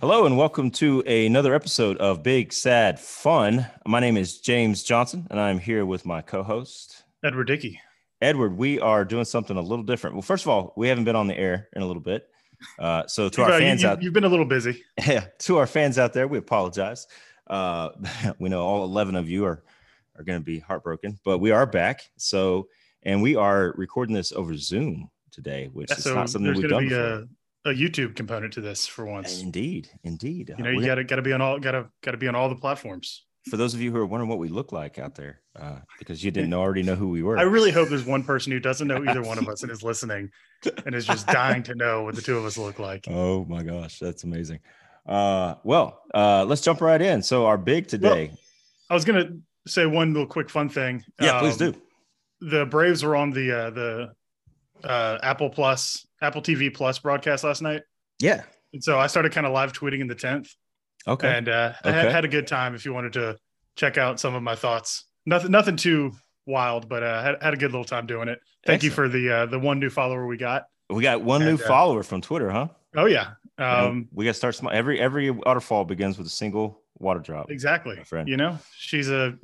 Hello and welcome to another episode of Big Sad Fun. My name is James Johnson and I'm here with my co-host Edward Dickey. Edward, we are doing something a little different. Well, first of all, we haven't been on the air in a little bit. Uh, so to our Uh, you- fans you, out you've been a little busy. yeah, to our fans out there, we apologize. Uh, we know all 11 of you are are going to be heartbroken, but we are back. So, and we are recording this over Zoom today, which Yeah, is so not something we've done be before. a, a YouTube component to this for once. Indeed, indeed. You Uh, know, you got to got to be on all got to got to be on all the platforms. for those of you who are wondering what we look like out there, uh, because you didn't already know who we were. I really hope there's one person who doesn't know either one of us and is listening and is just dying to know what the two of us look like. oh my gosh, that's amazing. Uh, well, uh, let's jump right in. So our big today. I was going to say one little quick fun thing. yeah, please Um, do. The Braves were on the uh, the uh, Apple Plus Apple TV Plus broadcast last night, Yeah. and so I started kind of live tweeting in the tenth. Okay. and uh, I had, had a good time. If you wanted to check out some of my thoughts, nothing nothing too wild, but uh, had, had a good little time doing it. Thank you for the uh, the one new follower we got. we got one new and, uh, follower from Twitter, huh? Oh yeah, um, we got to start small. Every every waterfall begins with a single water drop. exactly. my friend. You know, she's a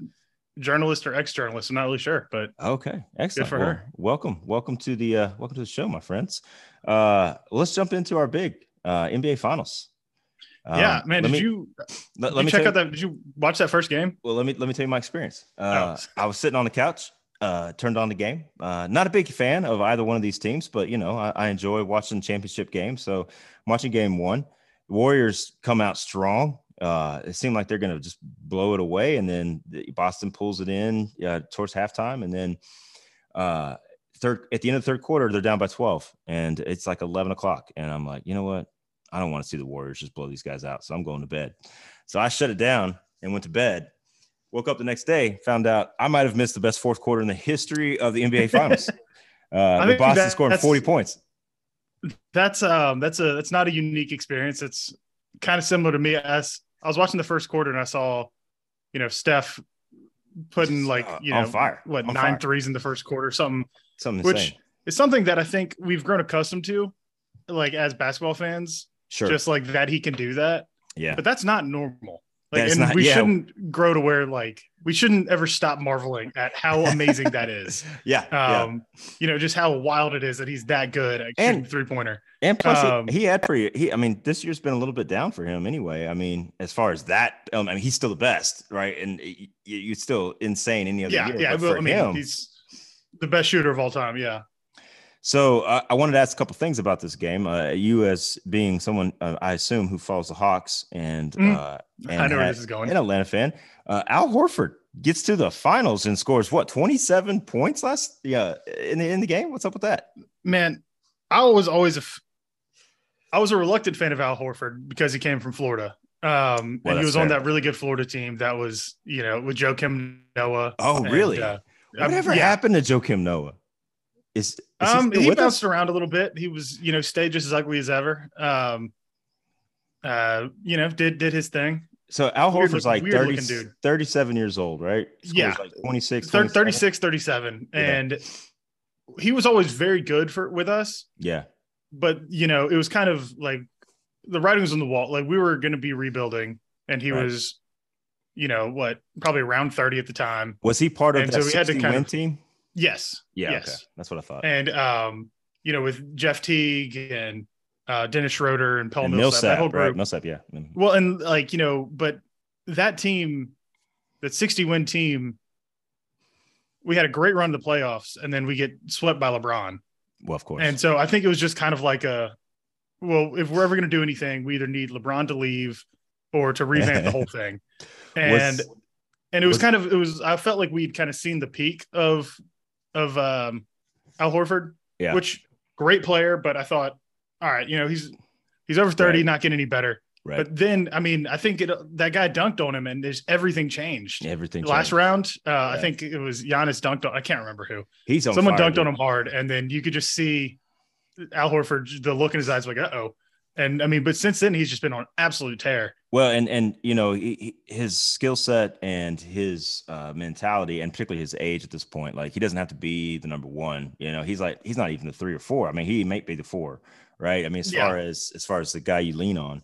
journalist or ex journalist. I'm not really sure, but Okay, excellent. for Well, her. welcome, welcome to the uh, welcome to the show, my friends. Uh, let's jump into our big uh, NBA Finals. Um, yeah, man. Did me, you, let, let me check out that? Did you watch that first game? Well, let me let me tell you my experience. Uh, Oh. I was sitting on the couch, uh, turned on the game. Uh, not a big fan of either one of these teams, but you know I, I enjoy watching championship games. So I'm watching game one. Warriors come out strong. Uh, it seemed like they're going to just blow it away, and then Boston pulls it in uh, towards halftime, and then uh, third at the end of the third quarter they're down by 12, and it's like 11 o'clock, and I'm like, you know what? I don't want to see the Warriors just blow these guys out, so I'm going to bed. So I shut it down and went to bed. Woke up the next day, found out I might have missed the best fourth quarter in the history of the NBA Finals. uh, with think Boston that- scoring 40 points. That's um that's a that's not a unique experience. It's kind of similar to me. As I was watching the first quarter and I saw, you know, Steph putting like uh, you know fire, what on nine fire. threes in the first quarter, something Something which insane. is something that I think we've grown accustomed to, like as basketball fans, Sure. just like that he can do that. yeah. But that's not normal. Like, That's and not- we yeah. shouldn't grow to where like we shouldn't ever stop marveling at how amazing that is. Yeah. yeah. Um, you know, just how wild it is that he's that good at And- three pointer. And plus, he- Um, he, had pretty. He, I mean, this year's been a little bit down for him anyway. I mean, as far as that, um, I mean, he's still the best, right? And y- y- you're still insane any other Yeah, year. yeah. but Well, for I mean, him, he's the best shooter of all time. Yeah. So uh, I wanted to ask a couple things about this game. Uh, you, as being someone, uh, I assume, who follows the Hawks and uh, and I know where this is going. an Atlanta fan, uh, Al Horford gets to the finals and scores what 27 points last yeah in the in the game. What's up with that? Man, I was always a, f- I was a reluctant fan of Al Horford because he came from Florida. Um, Well, and he was on that really good Florida team that was, you know, with Joakim Noah. Oh, and, really? uh, Whatever yeah. happened to Joakim Noah? Is, is he Um, still he with us? bounced around a little bit. He was, you know, stayed just as ugly as ever. Um, uh, you know, did did his thing. So Al Horford's like 30, 37 years old, right? Yeah. like 26, 27. 36, 37. Yeah. And he was always very good for with us. Yeah. but you know, it was kind of like the writing was on the wall. Like we were going to be rebuilding, and he Right. was, you know, what probably around thirty at the time. Was he part of And that so we had to kind win of- team? Yes, Yeah. yes, Okay. That's what I thought. and um, you know, with Jeff Teague and uh, Dennis Schroeder and Paul And Millsap, that whole Millsap, right? group. Millsap, yeah. Well, and like you know, but that team, that sixty win team. We had a great run to the playoffs, and then we get swept by LeBron. Well, of course. And so I think it was just kind of like a, well, if we're ever going to do anything, we either need LeBron to leave or to revamp the whole thing. And Was- and it was was- kind of it was I felt like we'd kind of seen the peak of of um Al Horford, Yeah. which great player, but I thought, all right, you know, he's he's over 30, Right. not getting any better. right. But then I mean, I think it that guy dunked on him and there's everything changed. Everything. Last changed. round, uh, I think it was Giannis dunked on. I can't remember who He's on someone fire, dunked on him hard, and then you could just see Al Horford, the look in his eyes, like, uh oh. And I mean, but since then, he's just been on absolute tear. Well, and and you know he, his skill set and his uh, mentality, and particularly his age at this point, like he doesn't have to be the number one. You know, he's like he's not even the three or four. I mean, he might be the four, right? I mean, as Yeah. far as as far as the guy you lean on,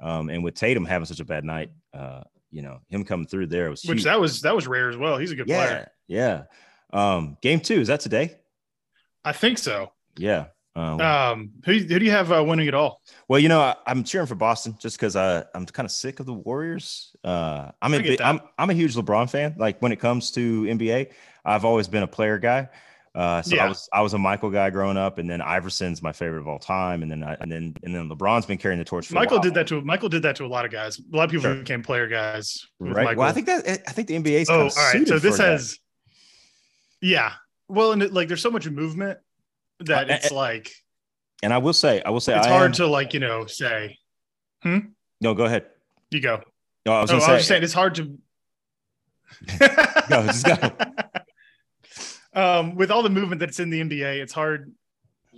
Um, and with Tatum having such a bad night, uh, you know, him coming through there was which huge. that was that was rare as well. He's a good yeah, player. yeah. Um, game two is that today? I think so. Yeah. Um, Um, who, who do you have uh, winning it all? well, you know, I, I'm cheering for Boston just because I I'm kind of sick of the Warriors. Uh, I'm a I get big, that. I'm I'm a huge LeBron fan. Like when it comes to NBA, I've always been a player guy. Uh, so I was I was a Michael guy growing up, and then Iverson's my favorite of all time, and then I, and then and then LeBron's been carrying the torch. Michael did that to Michael did that to a lot of guys. A lot of people Sure. became player guys. with right? Michael. Well, I think that I think the NBA is Oh, of right. So this for that. has, yeah. Well, and it, like, there's so much movement that it's like and I will say I will say it's I hard am- to like you know say. no go ahead. You go. No, I was oh, gonna I was just saying it's hard to. Go, just go. um, with all the movement that's in the NBA, it's hard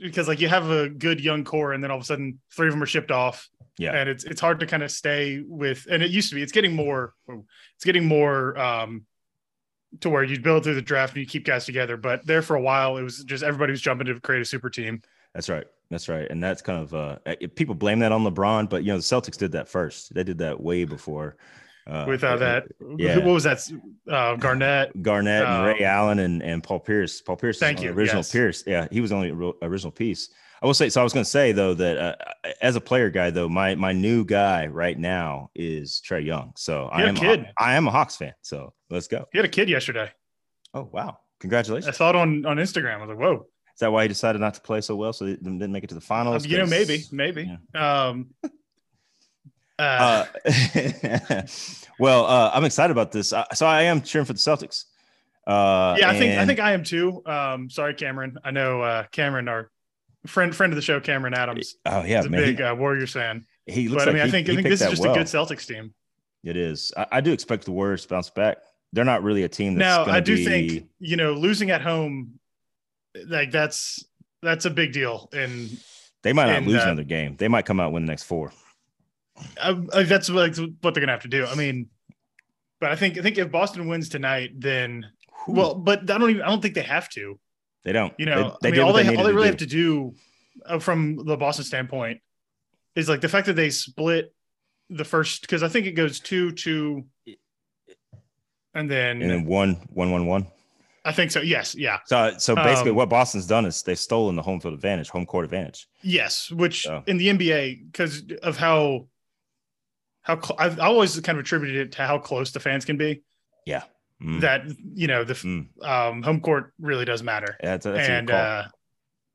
because like you have a good young core, and then all of a sudden three of them are shipped off. Yeah. and it's it's hard to kind of stay with. And it used to be. It's getting more. It's getting more. Um, to where you'd build through the draft and you keep guys together, but there for a while it was just everybody was jumping to create a super team. That's right. That's right. And that's kind of uh eh, people blame that on LeBron, but you know the Celtics did that first. They did that way before. Uh, with uh, that, yeah. what was that? Uh, Garnett. Garnett and Ray Um, Allen and, and Paul Pierce. Paul Pierce, Thank the you, original yes. Pierce. Yeah, he was the only original piece. I will say. So I was going to say though that uh, as a player guy though, my my new guy right now is Trae Young. So I You're a am kid. I am a Hawks fan. So let's go. He had a kid yesterday. Oh wow! Congratulations. I saw it on on Instagram. I was like, whoa. Is that why he decided not to play so well? So he didn't make it to the finals. you know, maybe, maybe. Um, Uh, uh, well, uh, I'm excited about this. Uh, so I am cheering for the Celtics. Uh, yeah, I think I think I am too. Um, sorry, Cameron. I know uh, Cameron, our friend friend of the show, Cameron Adams, Oh yeah, man. big uh, Warriors fan. he, he looks But I like mean, I think I think this is just well. a good Celtics team. It is. I, I do expect the Warriors to bounce back. They're not really a team. That's Now, I do be- think you know losing at home, like that's that's a big deal, and they might not and, lose uh, another game. They might come out and win the next four. I, I, that's like what they're gonna have to do. I mean, but I think I think if Boston wins tonight, then well, but I don't even I don't think they have to. They don't. You know, they, I they mean, did all what they, all they really have to do uh, from the Boston standpoint is like the fact that they split the first because I think it goes two two, and then, and then one, one, one, one. I think so. Yes, yeah, So, so basically, Um, what Boston's done is they've stolen the home field advantage, home court advantage. yes. Which So- in the NBA because of how how cl- I've always kind of attributed it to how close the fans can be. Mm, That you know the mm. um, home court really does matter, Yeah, that's, that's and uh,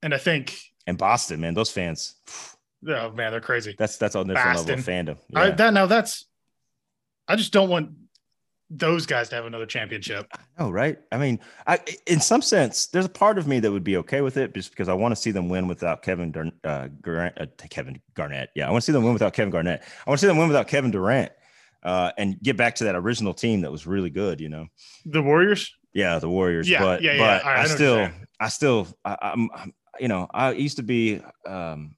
and I think and Boston, man, those fans. oh man they're crazy. That's that's a different level of Boston. fandom. I, Yeah. that now that's I just don't want those guys to have another championship. Oh, right. I mean, I in some sense, there's a part of me that would be okay with it, just because I want to see them win without Kevin Dur- uh, Garnett, uh, Kevin Garnett. Yeah, I want to see them win without Kevin Garnett. I want to see them win without Kevin Durant, uh, and get back to that original team that was really good. You know, The Warriors, yeah, the Warriors. Yeah, but yeah, yeah. but I I, you're still. I still, I, I'm, I'm, you know, I used to be. Um,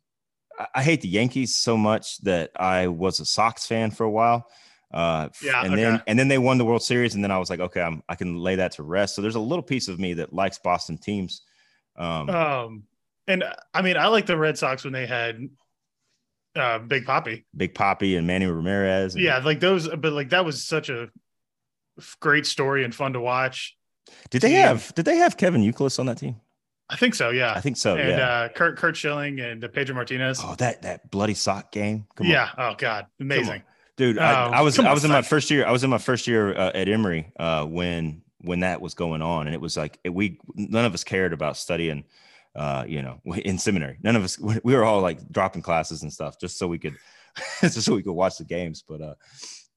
I, I hate the Yankees so much that I was a Sox fan for a while. Uh, Yeah, and then okay. and then they won the World Series, and then I was like, okay, I'm, I can lay that to rest. So there's a little piece of me that likes Boston teams. Um, um, and I mean I like the Red Sox when they had uh, Big Papi. Big Papi and Manny Ramirez. and- Yeah, like those, but like that was such a great story and fun to watch. Did they have Did they have Kevin Youkilis on that team? I think so. Yeah, I think so. and yeah. uh, Kurt Curt Schilling and uh, Pedro Martinez. oh, that that bloody sock game. Come on. yeah. Oh God, amazing. dude I, Oh, I was come i on, was in my first year i was in my first year uh, at emory uh, when when that was going on and it was like it, we none of us cared about studying uh, you know in seminary none of us we were all like dropping classes and stuff just so we could just so we could watch the games but uh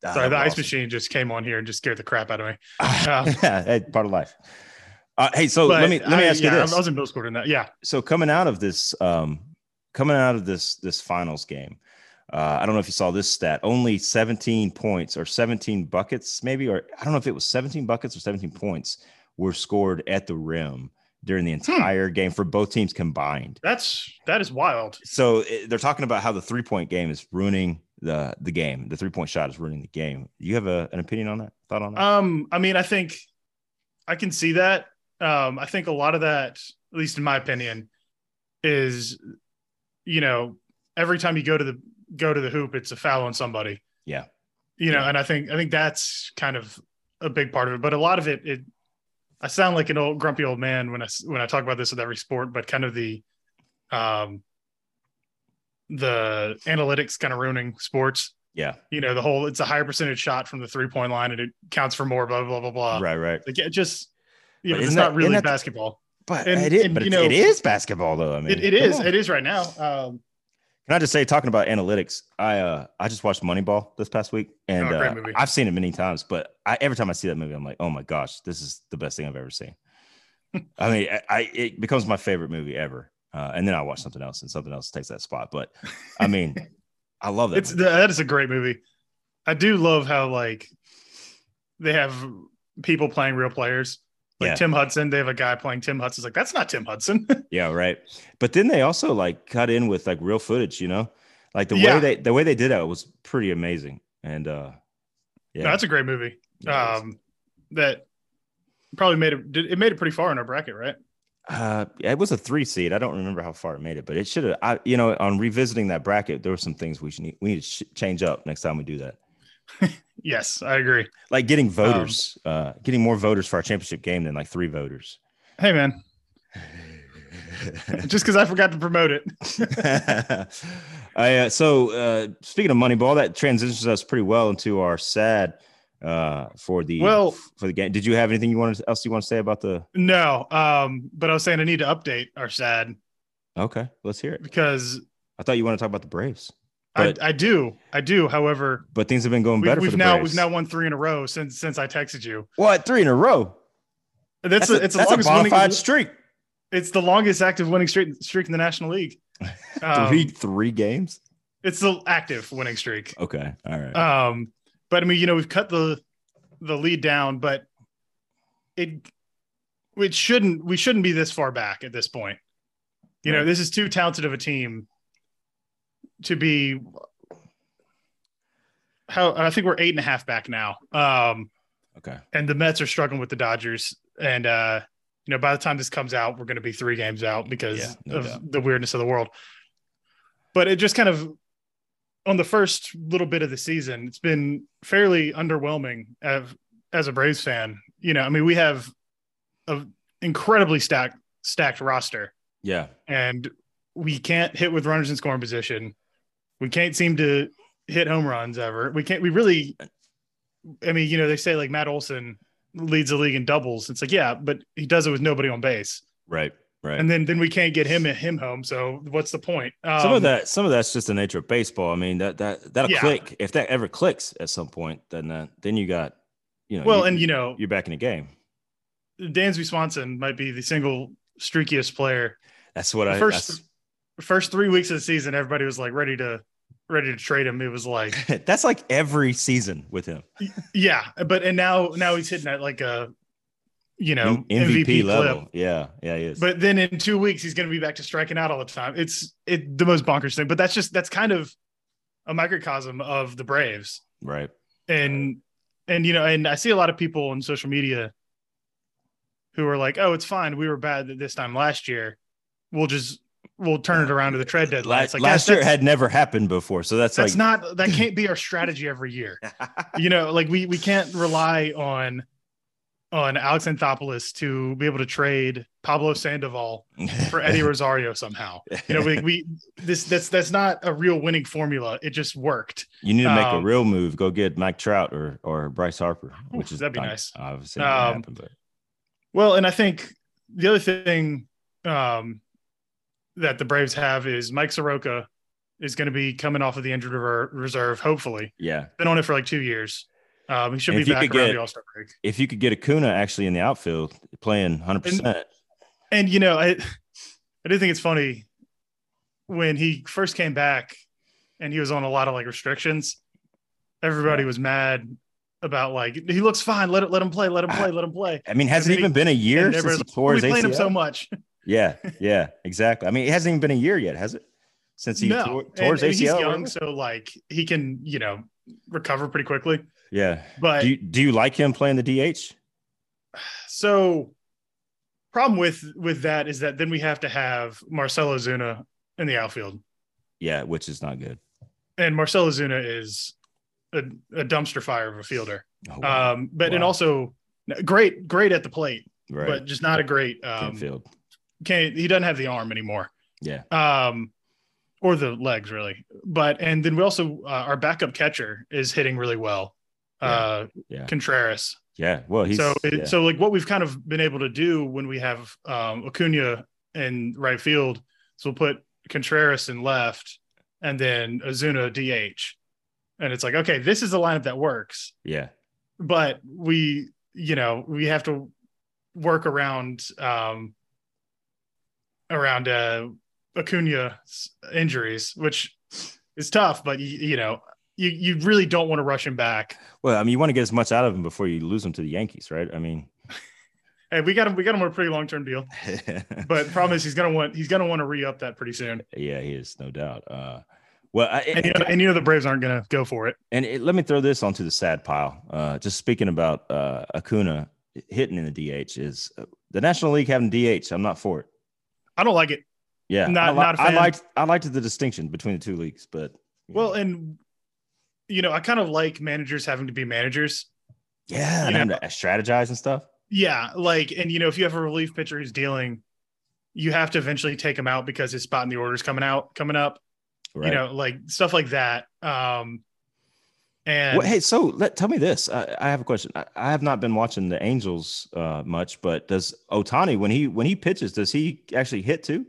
Sorry, the was ice awesome. machine just came on here and just scared the crap out of me. yeah, hey, part of life uh, hey so let me let me I- ask you yeah, this I was in middle school during that. Yeah. so coming out of this um coming out of this this finals game uh, I don't know if you saw this stat. Only 17 points or 17 buckets, maybe, or I don't know if it was 17 buckets or 17 points were scored at the rim during the Hmm. entire game for both teams combined. That's that is wild. So it, they're talking about how the three point game is ruining the the game. The three point shot is ruining the game. You have a, an opinion on that? Thought on that? Um, I mean, I think I can see that. Um, I think a lot of that, at least in my opinion, is you know, every time you go to the go to the hoop, it's a foul on somebody. Yeah. You know, Yeah. and I think I think that's kind of a big part of it. But a lot of it, it I sound like an old grumpy old man when I when I talk about this with every sport, but kind of the um the analytics kind of ruining sports. Yeah. You know, the whole it's a higher percentage shot from the three point line and it counts for more, blah blah blah blah. right. Right. Like it just But but it's that- really isn't the- basketball. But And- it is. and, but you know- it is basketball, though. I mean, It, it is. on. It is right now. Um, Can I just say, talking about analytics, I uh I just watched Moneyball this past week, and Oh, uh. I've seen it many times. But I, every time I see that movie, I'm like, oh my gosh, this is the best thing I've ever seen. I mean, I, I it becomes my favorite movie ever. Uh, and then I watch something else, and something else takes that spot. But I mean, I love that. it's movie. that is a great movie. I do love how like they have people playing real players. Like Yeah. Tim Hudson, they have a guy playing Tim Hudson. It's like that's not Tim Hudson. yeah, right. But then they also like cut in with like real footage, you know, like the Yeah. way they the way they did that was pretty amazing. And uh, yeah, No, that's a great movie. yeah. Um, that probably made it. Did, it made it pretty far in our bracket, right? Uh, it was a three seed. I don't remember how far it made it, but it should have. I, you know, on revisiting that bracket, there were some things we should need, we need to sh- change up next time we do that. Yes, I agree. Like getting voters, uh, getting more voters for our championship game than like three voters. Hey man, just because I forgot to promote it. I, uh, so uh, speaking of Moneyball, that transitions us pretty well into our sad uh, for the Well- for the game. Did you have anything you wanted else you want to say about the? No, um, but I was saying I need to update our sad Okay, let's hear it. because I thought you want to talk about the Braves, But- I, I do, I do. However, but things have been going better we've the now Braves. we've now won three in a row since since I texted you. what three in a row? That's, That's, a, a, it's the that's a longest winning, streak. It's the longest active winning streak streak in the National League. Um, three three games. It's the active winning streak. Okay, all right. Um, but I mean, you know, we've cut the the lead down, but it it shouldn't we shouldn't be this far back at this point. You know, this is too talented of a team to be how I think we're eight and a half back now. Um, okay, and the Mets are struggling with the Dodgers. And uh, you know, by the time this comes out, we're going to be three games out because Yeah, no of doubt. the weirdness of the world. But it just kind of on the first little bit of the season, it's been fairly underwhelming as, as a Braves fan. You know, I mean, we have an incredibly stacked stacked roster, yeah, and we can't hit with runners in scoring position. We can't seem to hit home runs ever. We can't. We really. I mean, you know, they say like Matt Olson leads the league in doubles. It's like, yeah, but he does it with nobody on base, right, right. and then then we can't get him at him home. So what's the point? Um, some of that, some of that's just the nature of baseball. I mean, that that that'll Yeah. click if that ever clicks at some point. Then uh, then you got, you know, Well, you, and you know, you're back in the game. Dansby Swanson might be the single streakiest player. That's what The I. first first three weeks of the season, everybody was like ready to ready to trade him. It was like, That's like every season with him. yeah, but and now now he's hitting at like a you know MVP, MVP, level. clip. Yeah, yeah, he is. But then in two weeks, he's going to be back to striking out all the time. It's it the most bonkers thing. But that's just that's kind of a microcosm of the Braves, right. and and you know, and I see a lot of people on social media who are like, "Oh, it's fine. We were bad this time last year. We'll just we'll turn it around to the trade deadline." Last, It's like last year had never happened before, so that's, that's like not that can't be our strategy every year. You know, like we we can't rely on on Alex Anthopoulos to be able to trade Pablo Sandoval for Eddie Rosario somehow. You know, we, we this that's that's not a real winning formula. It just worked. you need to make a um, real move. Go get Mike Trout or or Bryce Harper, which is that'd be not- nice. Obviously, Um, happen, but Well, and I think the other thing um, that the Braves have is Mike Soroka is going to be coming off of the injured reserve. Hopefully, yeah. been on it for like two years. Um, he should And be back around get- the All Star break. If you could get Acuna actually in the outfield playing 100, percent And you know, I I do think it's funny when he first came back and he was on a lot of like restrictions. Everybody Yeah. was mad about like he looks fine. Let it let him play. Let him play. Let him play. I mean, has And it even he- been a year since he tore "Why are his playing him so much. Yeah, yeah, exactly. I mean, it hasn't even been a year yet, has it? Since he no, tore, tore his and ACL. he's young, whatever? so like he can you know recover pretty quickly. yeah. But Do you, do you like him playing the DH? so problem with with that is that then we have to have Marcell Ozuna in the outfield. Yeah, which is not good. and Marcell Ozuna is a, a, dumpster fire of a fielder. Oh, wow. Um, but wow. and also great, great at the plate, right. but just not a great um, field. Can't he doesn't have the arm anymore. Yeah. Um, or the legs really. But and then we also uh, our backup catcher is hitting really well. Yeah. Uh, yeah. Contreras. Yeah. Well, he's so yeah. so like what we've kind of been able to do when we have um, Acuna in right field. So we'll put Contreras in left, and then Ozuna DH, and it's like okay, this is the lineup that works. Yeah. But we, you know, we have to work around um around uh Acuna injuries, which is tough, but you, you know, you you really don't want to rush him back. Well, I mean, you want to get as much out of him before you lose him to the Yankees, right? I mean, hey, we got him. We got him on a pretty long term deal, but problem is he's gonna want he's gonna want to re up that pretty soon. Yeah, he is, no doubt. Uh, well, I, and, you know, and, you know, the Braves aren't gonna go for it. And it, let me throw this onto the sad pile. Uh, just speaking about uh, Acuna hitting in the DH is uh, the National League having DH. I'm not for it. I don't like it. Yeah, not, I, not I liked I liked the distinction between the two leagues, but well, know. and you know, I kind of like managers having to be managers. Yeah, and to strategize and stuff. Yeah, like, and you know, if you have a relief pitcher who's dealing, you have to eventually take him out because his spot in the order is coming out, coming up. Right. You know, like stuff like that. Um, and well, hey, so let tell me this. I, I have a question. I, I, have not been watching the Angels uh, much, but does Ohtani when he when he pitches, does he actually hit too?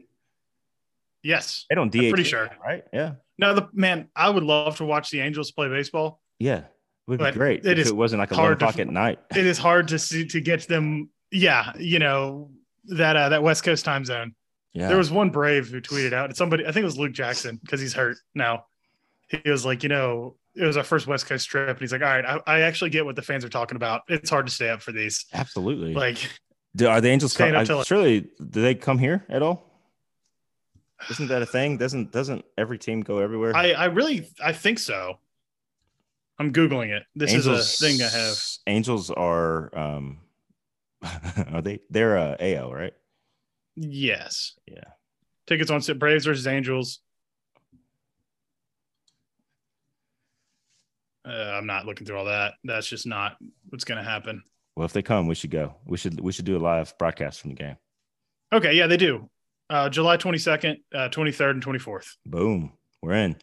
Yes, they don't DH. I'm pretty sure, right? Yeah. No, the man, I would love to watch the Angels play baseball. Yeah, it would be great it if it wasn't like eleven o'clock at night. It is hard to see to get them. Yeah, you know that uh, that West Coast time zone. Yeah. There was one Brave who tweeted out. Somebody, I think it was Luke Jackson, because he's hurt now. He was like, you know, it was our first West Coast trip, and he's like, all right, I, I actually get what the fans are talking about. It's hard to stay up for these. Absolutely. Like, do, are the Angels come? I, surely, do they come here at all? Isn't that a thing? Doesn't doesn't every team go everywhere? I I really I think so. I'm googling it. This Angels, is a thing I have. Angels are um are they they're uh AL, right? Yes. Yeah. Tickets on Braves versus Angels. Uh, I'm not looking through all that. That's just not what's going to happen. Well, if they come, we should go. We should we should do a live broadcast from the game. Okay, yeah, they do uh, July 22nd, uh, 23rd, and 24th. Boom. We're in.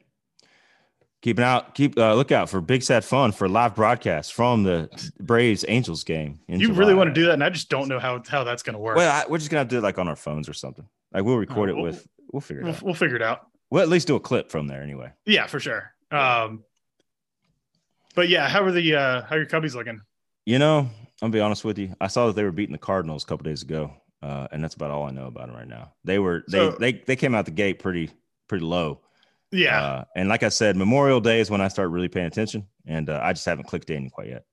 Keep an out, keep uh, look out for Big Sad Fun for live broadcast from the Braves Angels game. you July. really want to do that, and I just don't know how how that's going to work. Well, I, we're just gonna have to do it like on our phones or something. Like we'll record it we'll, with. We'll figure it we'll, out. We'll figure it out. We'll at least do a clip from there anyway. Yeah, for sure. Um, but yeah, how are the uh, how are your Cubbies looking? You know, I'm gonna be honest with you. I saw that they were beating the Cardinals a couple days ago. Uh, and that's about all I know about them right now. They were they so, they they came out the gate pretty pretty low. Yeah. Uh, and like I said, Memorial Day is when I start really paying attention, and uh, I just haven't clicked in quite yet.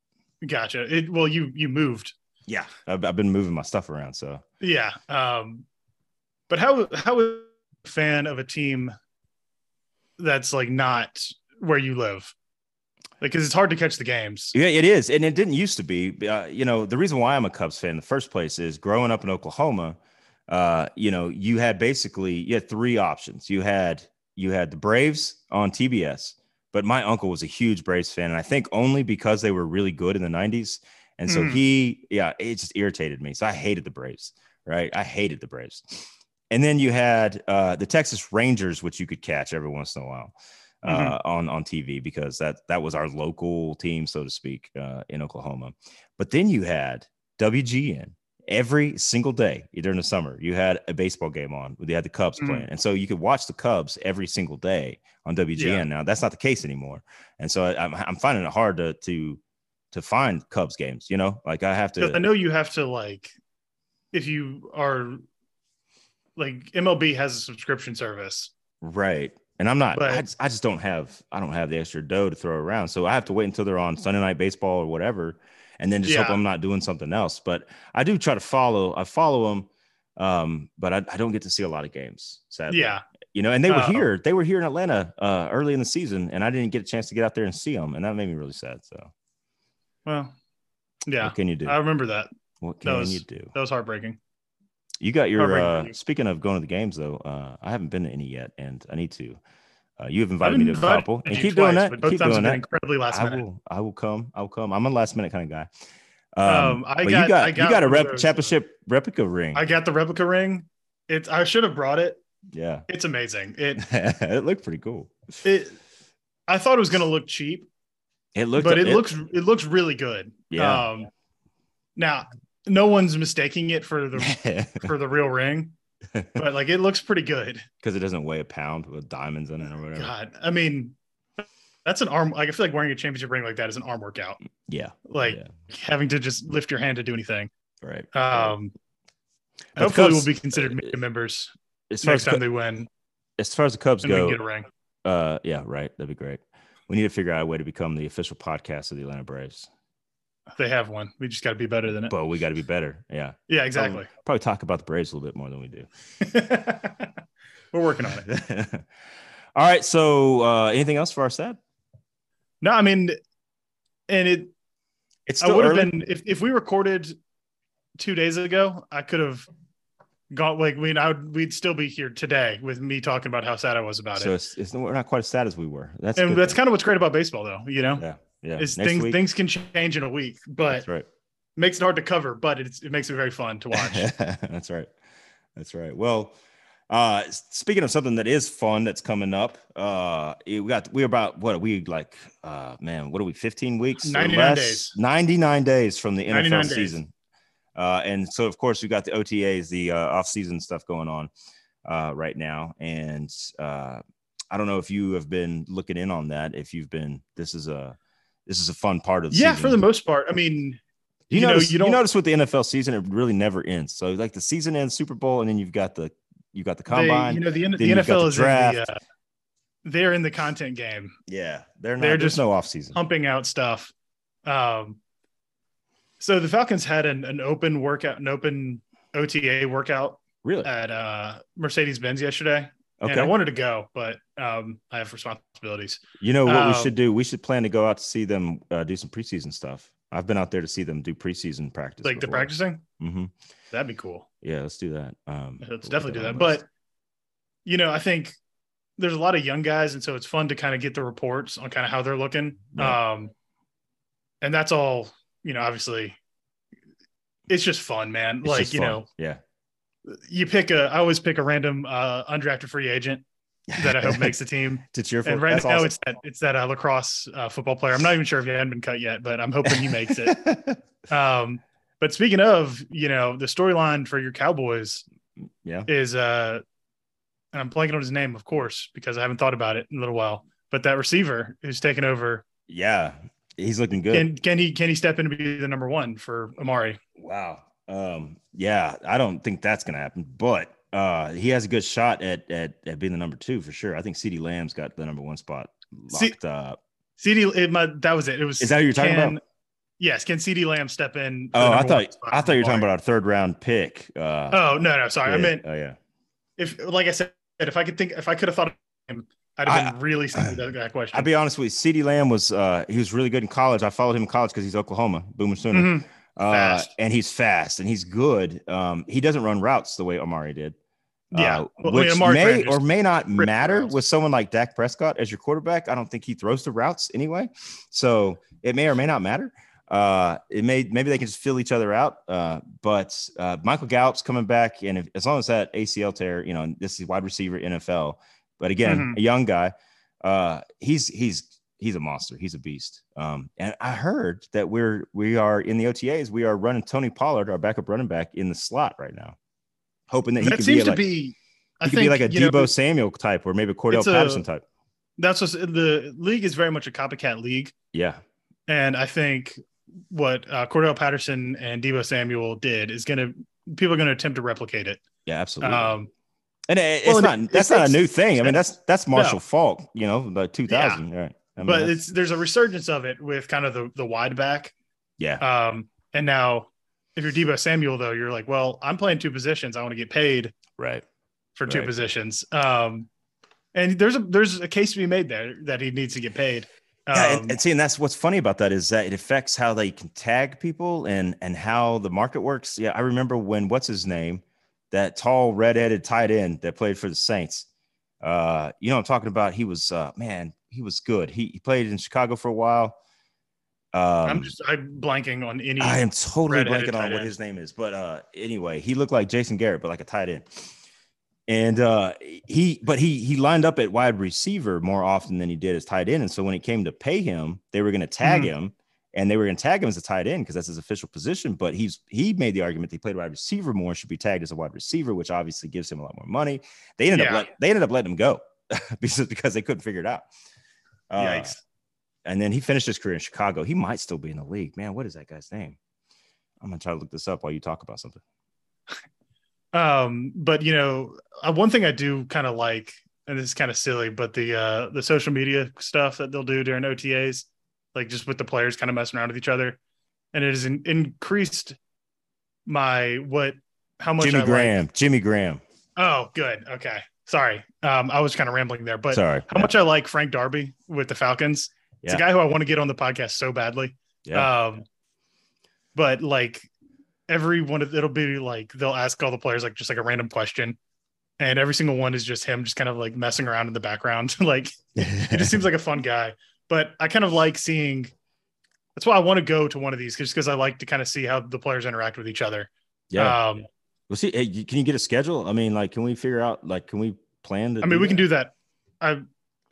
Gotcha. It, well, you you moved. Yeah, I've, I've been moving my stuff around. So yeah. Um, but how how a fan of a team that's like not where you live? Because it's hard to catch the games. Yeah, it is, and it didn't used to be. Uh, you know, the reason why I'm a Cubs fan in the first place is growing up in Oklahoma. Uh, you know, you had basically you had three options. You had you had the Braves on TBS, but my uncle was a huge Braves fan, and I think only because they were really good in the '90s. And so mm. he, yeah, it just irritated me. So I hated the Braves, right? I hated the Braves. And then you had uh, the Texas Rangers, which you could catch every once in a while uh, mm-hmm. on on TV because that that was our local team, so to speak, uh, in Oklahoma. But then you had WGN every single day during the summer. You had a baseball game on. They had the Cubs mm-hmm. playing, and so you could watch the Cubs every single day on WGN. Yeah. Now that's not the case anymore, and so I, am I'm finding it hard to to to find Cubs games. You know, like I have to. I know you have to like if you are like MLB has a subscription service, right? And I'm not, but, I, just, I just don't have, I don't have the extra dough to throw around. So I have to wait until they're on Sunday night baseball or whatever. And then just yeah. hope I'm not doing something else. But I do try to follow, I follow them. Um, but I, I don't get to see a lot of games. Sadly. Yeah. You know, and they were uh, here, they were here in Atlanta uh, early in the season and I didn't get a chance to get out there and see them. And that made me really sad. So, well, yeah. What can you do? I remember that. What can was, you do? That was heartbreaking. You got your uh, speaking of going to the games though, uh, I haven't been to any yet, and I need to. Uh, you have invited me to a couple, and keep twice, doing that. But both Keep times doing have been that. incredibly last I minute. will. I will come. I will come. I'm a last minute kind of guy. Um, Um, I got- you got, I you got got a rep, those, championship replica ring. I got the replica ring. It's I should have brought it. yeah, It's amazing. It it looked pretty cool. it I thought it was gonna look cheap, It looked, but it, looks it looks really good. Yeah. Um now no one's mistaking it for the for the real ring, but like it looks pretty good. because it doesn't weigh a pound with diamonds in it or whatever. God. I mean that's an arm like I feel like wearing a championship ring like that is an arm workout. Yeah, Like yeah, having to just lift your hand to do anything. right. Um But hopefully Cubs- we'll be considered media members as far next as, time they win as far as the Cubs and we can go, get a ring. uh, yeah, right. That'd be great. We need to figure out a way to become the official podcast of the Atlanta Braves, They have one. We just got to be better than it. but we got to be better. Yeah, Yeah, exactly. Probably talk about the Braves a little bit more than we do. We're working on it. All right. So, uh, anything else for our set? No, I mean, and it. It's I still would have early. been if if we recorded two days ago. I could have gone like we. I would. We'd still be here today with me talking about how sad I was about So it. it's, it's we're not quite as sad as we were. That's And that's thing. kind of what's great about baseball, though. You know, yeah, yeah. is things week, things can change in a week, but that's right. makes it hard to cover. But it's, it makes it very fun to watch. that's right. That's right. Well, uh, speaking of something that is fun that's coming up, uh, we got we're about what are we like? Uh, man, what are we? Fifteen weeks? or 99 less? days. Ninety nine days from the 99 NFL days. season. Uh, and so of course we got the OTAs, the uh, off season stuff going on uh, right now, and uh, I don't know if you have been looking in on that. If you've been, this is a this is a fun part of the yeah, season. for the most part. I mean, You, You know, notice, you you, don't- notice with the NFL season, it really never ends. So like the season ends, Super Bowl, and then you've got the you got the they, combine. you know, the, the NFL the is in draft. the. Uh, they're in the content game. yeah, they're not. they're just no off season. pumping out stuff. Um, so the Falcons had an, an open workout, an open OTA workout Really? at uh, Mercedes Benz yesterday, and I wanted to go, but um, I have responsibilities. You know what we um, should do? We should plan to go out to see them uh, do some preseason stuff. I've been out there to see them do preseason practice. Like the practicing, Mm-hmm. that'd be cool. Yeah, let's do that. Um, Let's we'll definitely do that. But you know, I think there's a lot of young guys, and so it's fun to kind of get the reports on kind of how they're looking. Right. Um, and that's all. You know, obviously, it's just fun, man. It's like you fun. know, yeah. You pick a. I always pick a random uh, undrafted free agent that I hope makes the team. to cheer for. And right That's now, awesome. it's that it's that uh, lacrosse uh, football player. I'm not even sure if he hadn't been cut yet, but I'm hoping he makes it. Um, but speaking of, you know, the storyline for your Cowboys yeah. is uh and I'm blanking on his name, of course, because I haven't thought about it in a little while. But that receiver who's taken over, Yeah. He's looking good. can can he can he step in to be the number one for Amari? Wow. Um, yeah, I don't think that's gonna happen, but uh he has a good shot at at, at being the number two for sure. I think CeeDee Lamb's got the number one spot locked up. CeeDee, it, my, that was it. It was. Is that who you're talking can- about? Yes. Can CeeDee Lamb step in? Oh, I thought I thought you were talking about our third round pick. Uh Oh no, no, sorry. I meant oh yeah. if, like I said, if I could think, if I could have thought of him, I'd have been really simple that question. I'll be honest with you. CeeDee Lamb was uh he was really good in college. I followed him in college because he's Oklahoma, Boomer Sooner. Mhm. Uh, Fast. and he's fast and he's good. Um, he doesn't run routes the way Amari did. Yeah. uh, Well, I mean, which may or may not matter routes. with someone like Dak Prescott as your quarterback. I don't think he throws the routes anyway, so it may or may not matter. Uh, it may maybe they can just fill each other out. Uh, but uh, Michael Gallup's coming back, and if, as long as that ACL tear, you know, this is wide receiver NFL. But again, Mhm. a young guy, uh, he's he's he's a monster. He's a beast. Um, and I heard that we're we are in the OTAs. We are running Tony Pollard, our backup running back, in the slot right now, hoping that he that can seems be to like, be. I he could be like a you know, Deebo Samuel type, or maybe a Cordarrelle it's a- Patterson type. that's what the league is very much a copycat league. Yeah, And I think what uh, Cordarrelle Patterson and Deebo Samuel did is going to people are going to attempt to replicate it. yeah, absolutely. Um, and it, it's it- not it that's not a new thing. I mean, that's that's Marshall No. Faulk, you know, the 2000, right? I mean, but that's- it's there's a resurgence of it with kind of the the wide back. yeah, Um, and now if you're Deebo Samuel though, you're like, well, I'm playing two positions. I want to get paid right. for two Right. positions. Um, and there's a there's a case to be made there that he needs to get paid. Um, Yeah, and, and see, and that's what's funny about that is that it affects how they can tag people and and how the market works. Yeah, I remember when what's his name, that tall redheaded tight end that played for the Saints. Uh, you know, I'm talking about. He was uh, man, he was good. He, he played in Chicago for a while. Um, I'm just I'm blanking on any. I am totally blanking on what his name is, but uh, anyway, he looked like Jason Garrett, but like a tight end. And uh, he, but he he lined up at wide receiver more often than he did as tight end. And so when it came to pay him, they were going to tag Mhm. him, and they were going to tag him as a tight end because that's his official position. But he's he made the argument that he played wide receiver more and should be tagged as a wide receiver, which obviously gives him a lot more money. They ended Yeah. up let, they ended up letting him go because because they couldn't figure it out. Uh, Yikes. and then he finished his career in Chicago. He might still be in the league. Man, what is that guy's name? I'm gonna try to look this up while you talk about something. Um, but you know, uh, one thing I do kind of like, and this is kind of silly, but the uh the social media stuff that they'll do during OTAs, like just with the players kind of messing around with each other, and it has in- increased my what how much I Jimmy like- Graham. Jimmy Graham. Oh, good. Okay, sorry. Um, I was kind of rambling there, but Sorry. how much I like Frank Darby with the Falcons. It's a guy who I want to get on the podcast so badly. Yeah. Um, but like every one of it'll be like they'll ask all the players like just like a random question, and every single one is just him just kind of like messing around in the background. like he just seems like a fun guy. But I kind of like seeing. That's why I want to go to one of these just because I like to kind of see how the players interact with each other. yeah. Um, well, see, hey, can you get a schedule? I mean, like, can we figure out, like, can we plan to? I mean, we can do that. I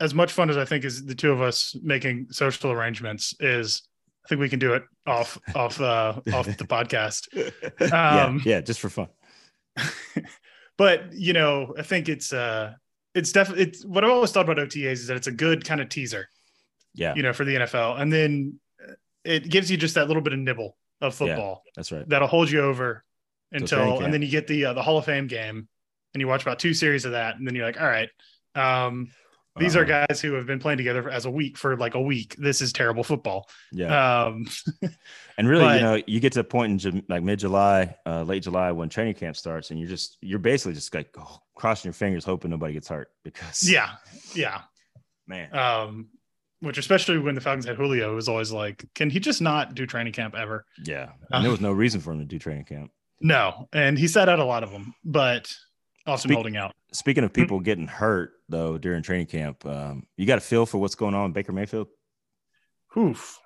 as much fun as I think is the two of us making social arrangements is. I think we can do it off off uh, off the podcast. yeah, Um, yeah, just for fun. but you know, I think it's uh it's definitely it's what I've always thought about OTAs is that it's a good kind of teaser, Yeah, you know, for the NFL, and then it gives you just that little bit of nibble of football. Yeah. that's right. that'll hold you over until, and then you get the uh, the Hall of Fame game, and you watch about two series of that, and then you're like, all right, um, these are guys who have been playing together as a week for like a week. This is terrible football. Yeah, Um, and really, but- you know, you get to a point in like mid July, uh, late July when training camp starts, and you're just you're basically just like oh, crossing your fingers, hoping nobody gets hurt because yeah, yeah. man, Um, which especially when the Falcons had Julio, it was always like, can he just not do training camp ever? yeah, and there was no reason for him to do training camp. No, and he sat out a lot of them, but Speak- holding out. Speaking of people getting hurt though during training camp, um, you got a feel for what's going on in Baker Mayfield? Oof.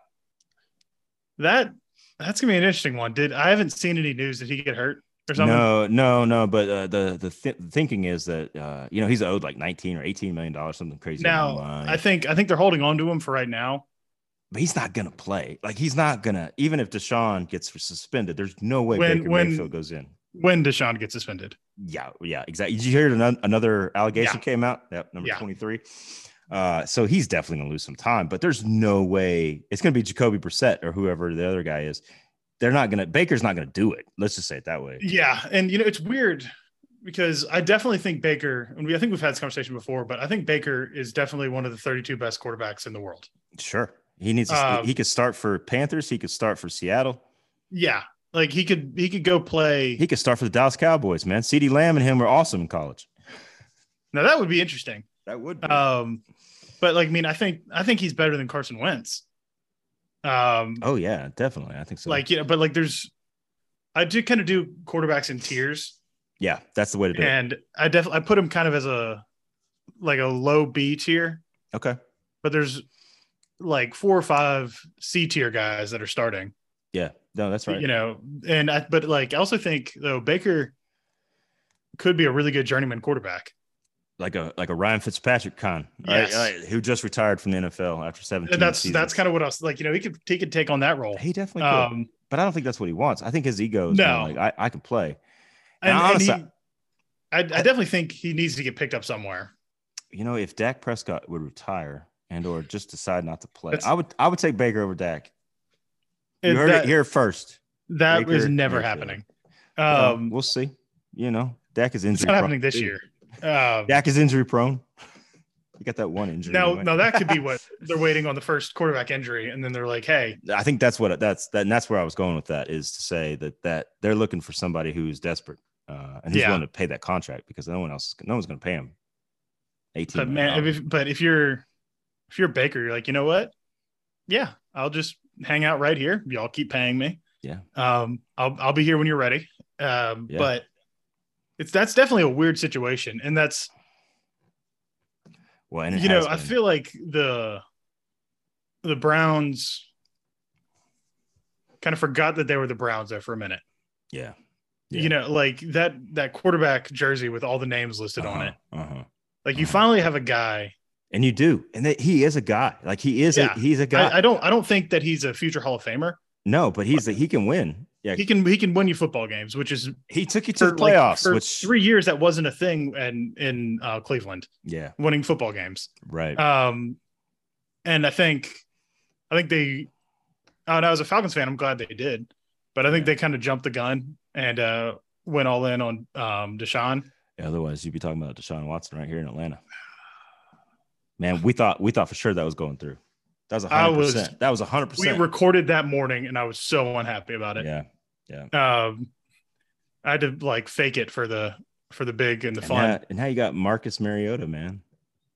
That that's gonna be an interesting one. Did I haven't seen any news? Did he get hurt or something? No, no, no. But uh, the the th- thinking is that uh, you know he's owed like nineteen or eighteen million dollars, something crazy. Now. I think I think they're holding on to him for right now. But he's not gonna play. Like he's not gonna. Even if Deshaun gets suspended, there's no way When- Baker when- Mayfield goes in. When Deshaun gets suspended, Yeah, yeah, exactly. Did you hear another allegation Yeah. came out? Yep, number Yeah. twenty three. Uh, so he's definitely gonna lose some time, but there's no way it's gonna be Jacoby Brissett or whoever the other guy is. They're not gonna. Baker's not gonna do it. Let's just say it that way. yeah, and you know it's weird because I definitely think Baker, and we I think we've had this conversation before, but I think Baker is definitely one of the 32 best quarterbacks in the world. Sure, he needs. To, Um, he could start for Panthers. He could start for Seattle. Yeah, like he could he could go play. He could start for the Dallas Cowboys. Man, CeeDee Lamb and him were awesome in college. now that would be interesting. That would. Um, but like I mean, I think I think he's better than Carson Wentz. Um, oh yeah, definitely. I think so. like you know, but like there's, I do kind of do quarterbacks in tiers, yeah, that's the way to do it. and I definitely I put him kind of as a like a low B tier, Okay. but there's like four or five C tier guys that are starting. Yeah. No, that's right. You know, and I but like I also think though Baker could be a really good journeyman quarterback. like a like a Ryan Fitzpatrick con, Yes. right? Right, Who just retired from the NFL after 17 And that's seasons. that's kind of what I was like. You know, he could he could take on that role. he definitely could. Um, but I don't think that's what he wants. I think his ego is No. like I, I can play. and, And and honestly- he, I, I definitely think he needs to get picked up somewhere. You know, if Dak Prescott would retire and or just decide not to play, That's- I would I would take Baker over Dak. You heard that, it here first. That is Baker never Mayfield. happening. Well, Um, we'll see. You know, Dak is it's injury not prone. happening this year. Um, Dak is injury prone. You got that one injury. now, anyway. now that could be what they're waiting on the first quarterback injury, and then they're like, "Hey, I think that's what that's that, and that's where I was going with that is to say that that they're looking for somebody who's desperate uh, and who's Yeah. willing to pay that contract because no one else, no one's going to pay him. Eighteen. but man, if, but if you're if you're a Baker, you're like, you know what? Yeah, I'll just hang out right here. Y'all keep paying me. Yeah. Um, I'll I'll be here when you're ready. Um, Yeah. but it's that's definitely a weird situation, and that's Well, and you know, has I feel like the the Browns kind of forgot that they were the Browns there for a minute. yeah. Yeah. You know, like that that quarterback jersey with all the names listed on it. Uh huh. Like you Uh-huh. finally have a guy. And you do, and that he is a guy. Like he is. Yeah. A, he's a guy. I, I don't I don't think that he's a future Hall of Famer. no, but he's a, he can win. Yeah, He can he can win you football games, which is he took you to for, the like, playoffs, for which three years that wasn't a thing in in uh, Cleveland, yeah, winning football games. right. Um, and I think, I think they. Oh, and I was a Falcons fan. I'm glad they did, but I think Yeah. they kind of jumped the gun and uh, went all in on um, Deshaun. Yeah, otherwise, you'd be talking about Deshaun Watson right here in Atlanta. Man, we thought we thought for sure that was going through. That was a I hundred was- percent. That was a hundred We percent. recorded that morning, and I was so unhappy about it. Yeah. Yeah, Um, I had to like fake it for the for the big and the and fun. now, and now you got Marcus Mariota, man,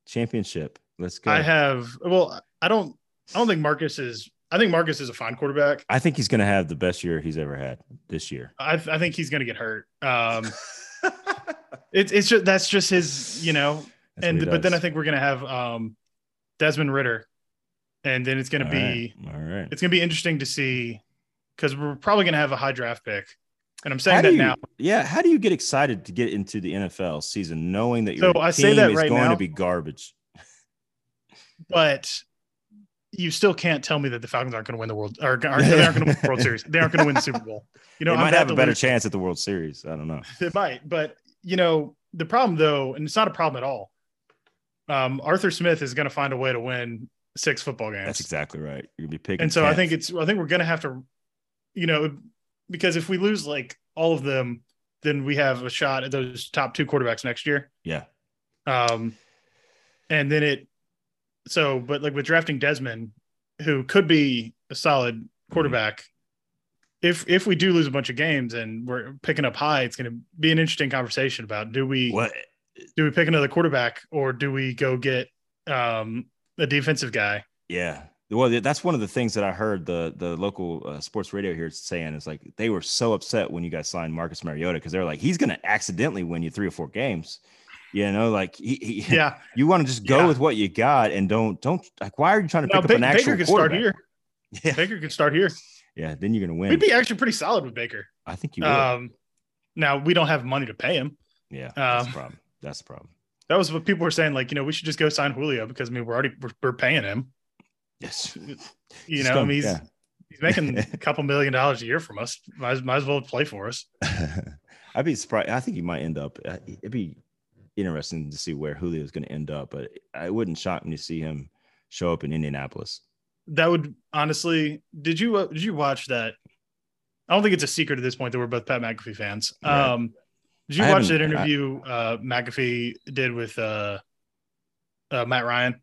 championship. Let's go. I have well, I don't I don't think Marcus is. I think Marcus is a fine quarterback. I think he's going to have the best year he's ever had this year. I, I think he's going to get hurt. Um, it's it's just that's just his, you know. That's and but then I think we're gonna have um, Desmond Ridder, and then it's gonna All be right, all right. it's gonna be interesting to see because we're probably gonna have a high draft pick, and I'm saying How that you, now. yeah. How do you get excited to get into the NFL season knowing that So your I team say that is right going now. to be garbage? But you still can't tell me that the Falcons aren't going to win the world or aren't, they aren't going to win the World Series. They aren't going to win the Super Bowl. You know, they might have a better lose. chance at the World Series. I don't know. It might, but you know, the problem though, and it's not a problem at all. Um, Arthur Smith is going to find a way to win six football games. That's exactly right. You're gonna be picking. and so I think it's I think we're gonna have to, you know, because if we lose like all of them, then we have a shot at those top two quarterbacks next year. yeah, Um, and then it, so but like with drafting Desmond, who could be a solid quarterback. If if we do lose a bunch of games and we're picking up high, it's going to be an interesting conversation about do we what do we pick another quarterback or do we go get um, a defensive guy? Yeah. Well, that's one of the things that I heard the the local uh, sports radio here saying is like they were so upset when you guys signed Marcus Mariota because they're like he's going to accidentally win you three or four games. You know, like he, he Yeah, you want to just go Yeah. with what you got and don't don't like why are you trying to now pick up an actual Baker could start here. Yeah, Baker could start here. yeah. Then you're going to win. We'd be actually pretty solid with Baker. I think you will. Um, now we don't have money to pay him. yeah, that's um, problem. That's the problem. That was what people were saying. Like, you know, we should just go sign Julio because I mean, we're already we're, we're paying him. Yes. You know, I mean, he's yeah. he's making a couple million dollars a year from us. Might, as- might as well play for us. I'd be surprised. I think he might end up. uh, It'd be interesting to see where Julio is going to end up, but I wouldn't shock me to see him show up in Indianapolis. That would honestly. Did you uh, did you watch that? I don't think it's a secret at this point that we're both Pat McAfee fans. Right. Um, did you I watch that haven't- I- interview uh, McAfee did with uh, uh, Matt Ryan?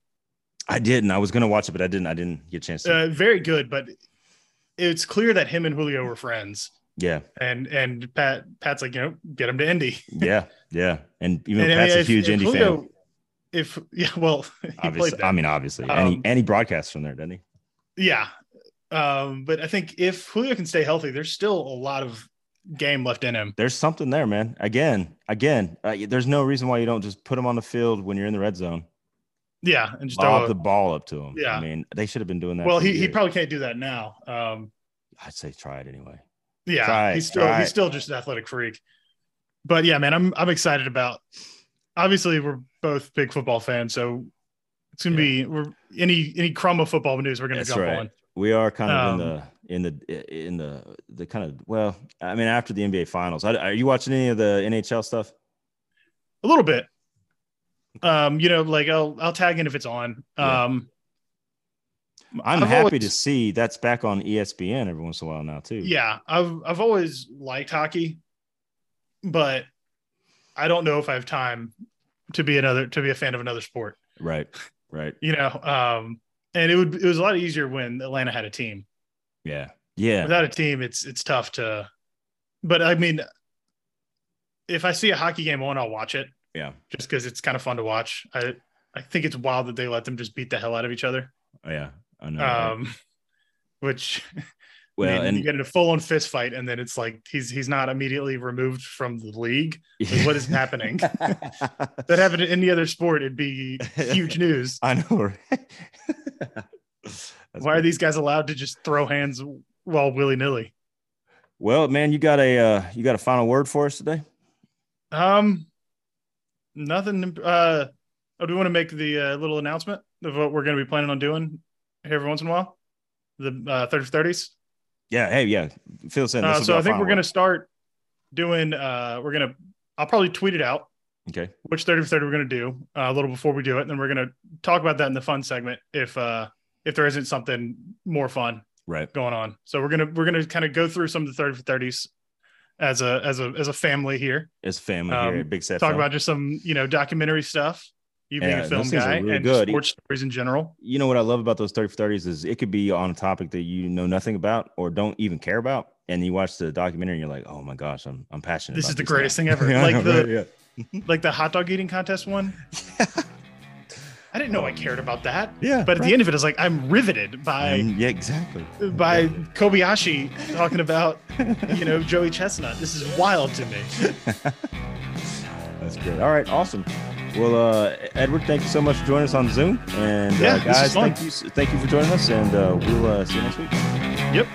I didn't. I was going to watch it, but I didn't. I didn't get a chance to. Uh, very good, but it's clear that him and Julio were friends. yeah, And and Pat Pat's like, you know, get him to Indy. yeah, yeah. And even And Pat's mean, a huge Indy Julio- fan. If yeah, well, Obviously. I mean, obviously, and, he, Um, and he broadcasts from there, doesn't he? Yeah. Um, but I think if Julio can stay healthy, there's still a lot of game left in him. There's something there, man. Again, again, uh, there's no reason why you don't just put him on the field when you're in the red zone. Yeah, and just throw Lob the ball up to him. Yeah. I mean, they should have been doing that. well, he, he probably can't do that now. Um, I'd say try it anyway. yeah, Try he's still he's it. still just an athletic freak. But yeah, man, I'm I'm excited about. Obviously, we're both big football fans, so it's gonna be we're any any crumb of football news we're gonna That's jump right. on. We are kind of Um, in the in the in the the kind of well, I mean, after the NBA finals. Are you watching any of the NHL stuff? A little bit. Um, you know, like I'll I'll tag in if it's on. Yeah. Um, I'm I've happy always- to see that's back on ESPN every once in a while now too. Yeah, I've I've always liked hockey, but I don't know if I have time to be another to be a fan of another sport. Right. Right. You know, um, and it would it was a lot easier when Atlanta had a team. Yeah. Yeah. Without a team, it's it's tough to. But I mean, if I see a hockey game on, I'll watch it Yeah. just because it's kind of fun to watch. I I think it's wild that they let them just beat the hell out of each other. Oh, yeah. I know. right? Um, which Well, and, and you get in a full on fist fight, and then it's like he's he's not immediately removed from the league. Like, what is happening? that happened in any other sport, it'd be huge news. I know. Right? Why are these guys allowed to just throw hands well willy nilly? Well, man, you got a uh, you got a final word for us today? Um, nothing. Uh, oh, do we want to make the uh, little announcement of what we're going to be planning on doing here every once in a while? The uh, 30 30s? Yeah. Hey, yeah. Us in. Uh, so I think we're going to start doing, uh, we're going to, I'll probably tweet it out. Okay. Which 30 for 30 we're going to do uh, a little before we do it. And then we're going to talk about that in the fun segment if, uh, if there isn't something more fun right going on. So we're going to, we're to kind of go through some of the 30 for 30s as a, as a, as a family here. As family um, here, big set. Talk film. about just some, you know, documentary stuff you being yeah, a film guy really and good. sports stories in general. You know what I love about those 30 for 30s is it could be on a topic that you know nothing about or don't even care about. And you watch the documentary and you're like, oh my gosh, I'm I'm passionate. This is the greatest thing ever. like the yeah. like the hot dog eating contest one. I didn't know I cared about that. Yeah. But at right. the end of it, it's like I'm riveted by um, yeah, exactly. By exactly. Kobayashi talking about you know Joey Chestnut. This is wild to me. That's great. All right, awesome. Well, uh, Edward, thank you so much for joining us on Zoom. And yeah, uh, guys, thank you, thank you for joining us, and uh, we'll uh, see you next week. Yep.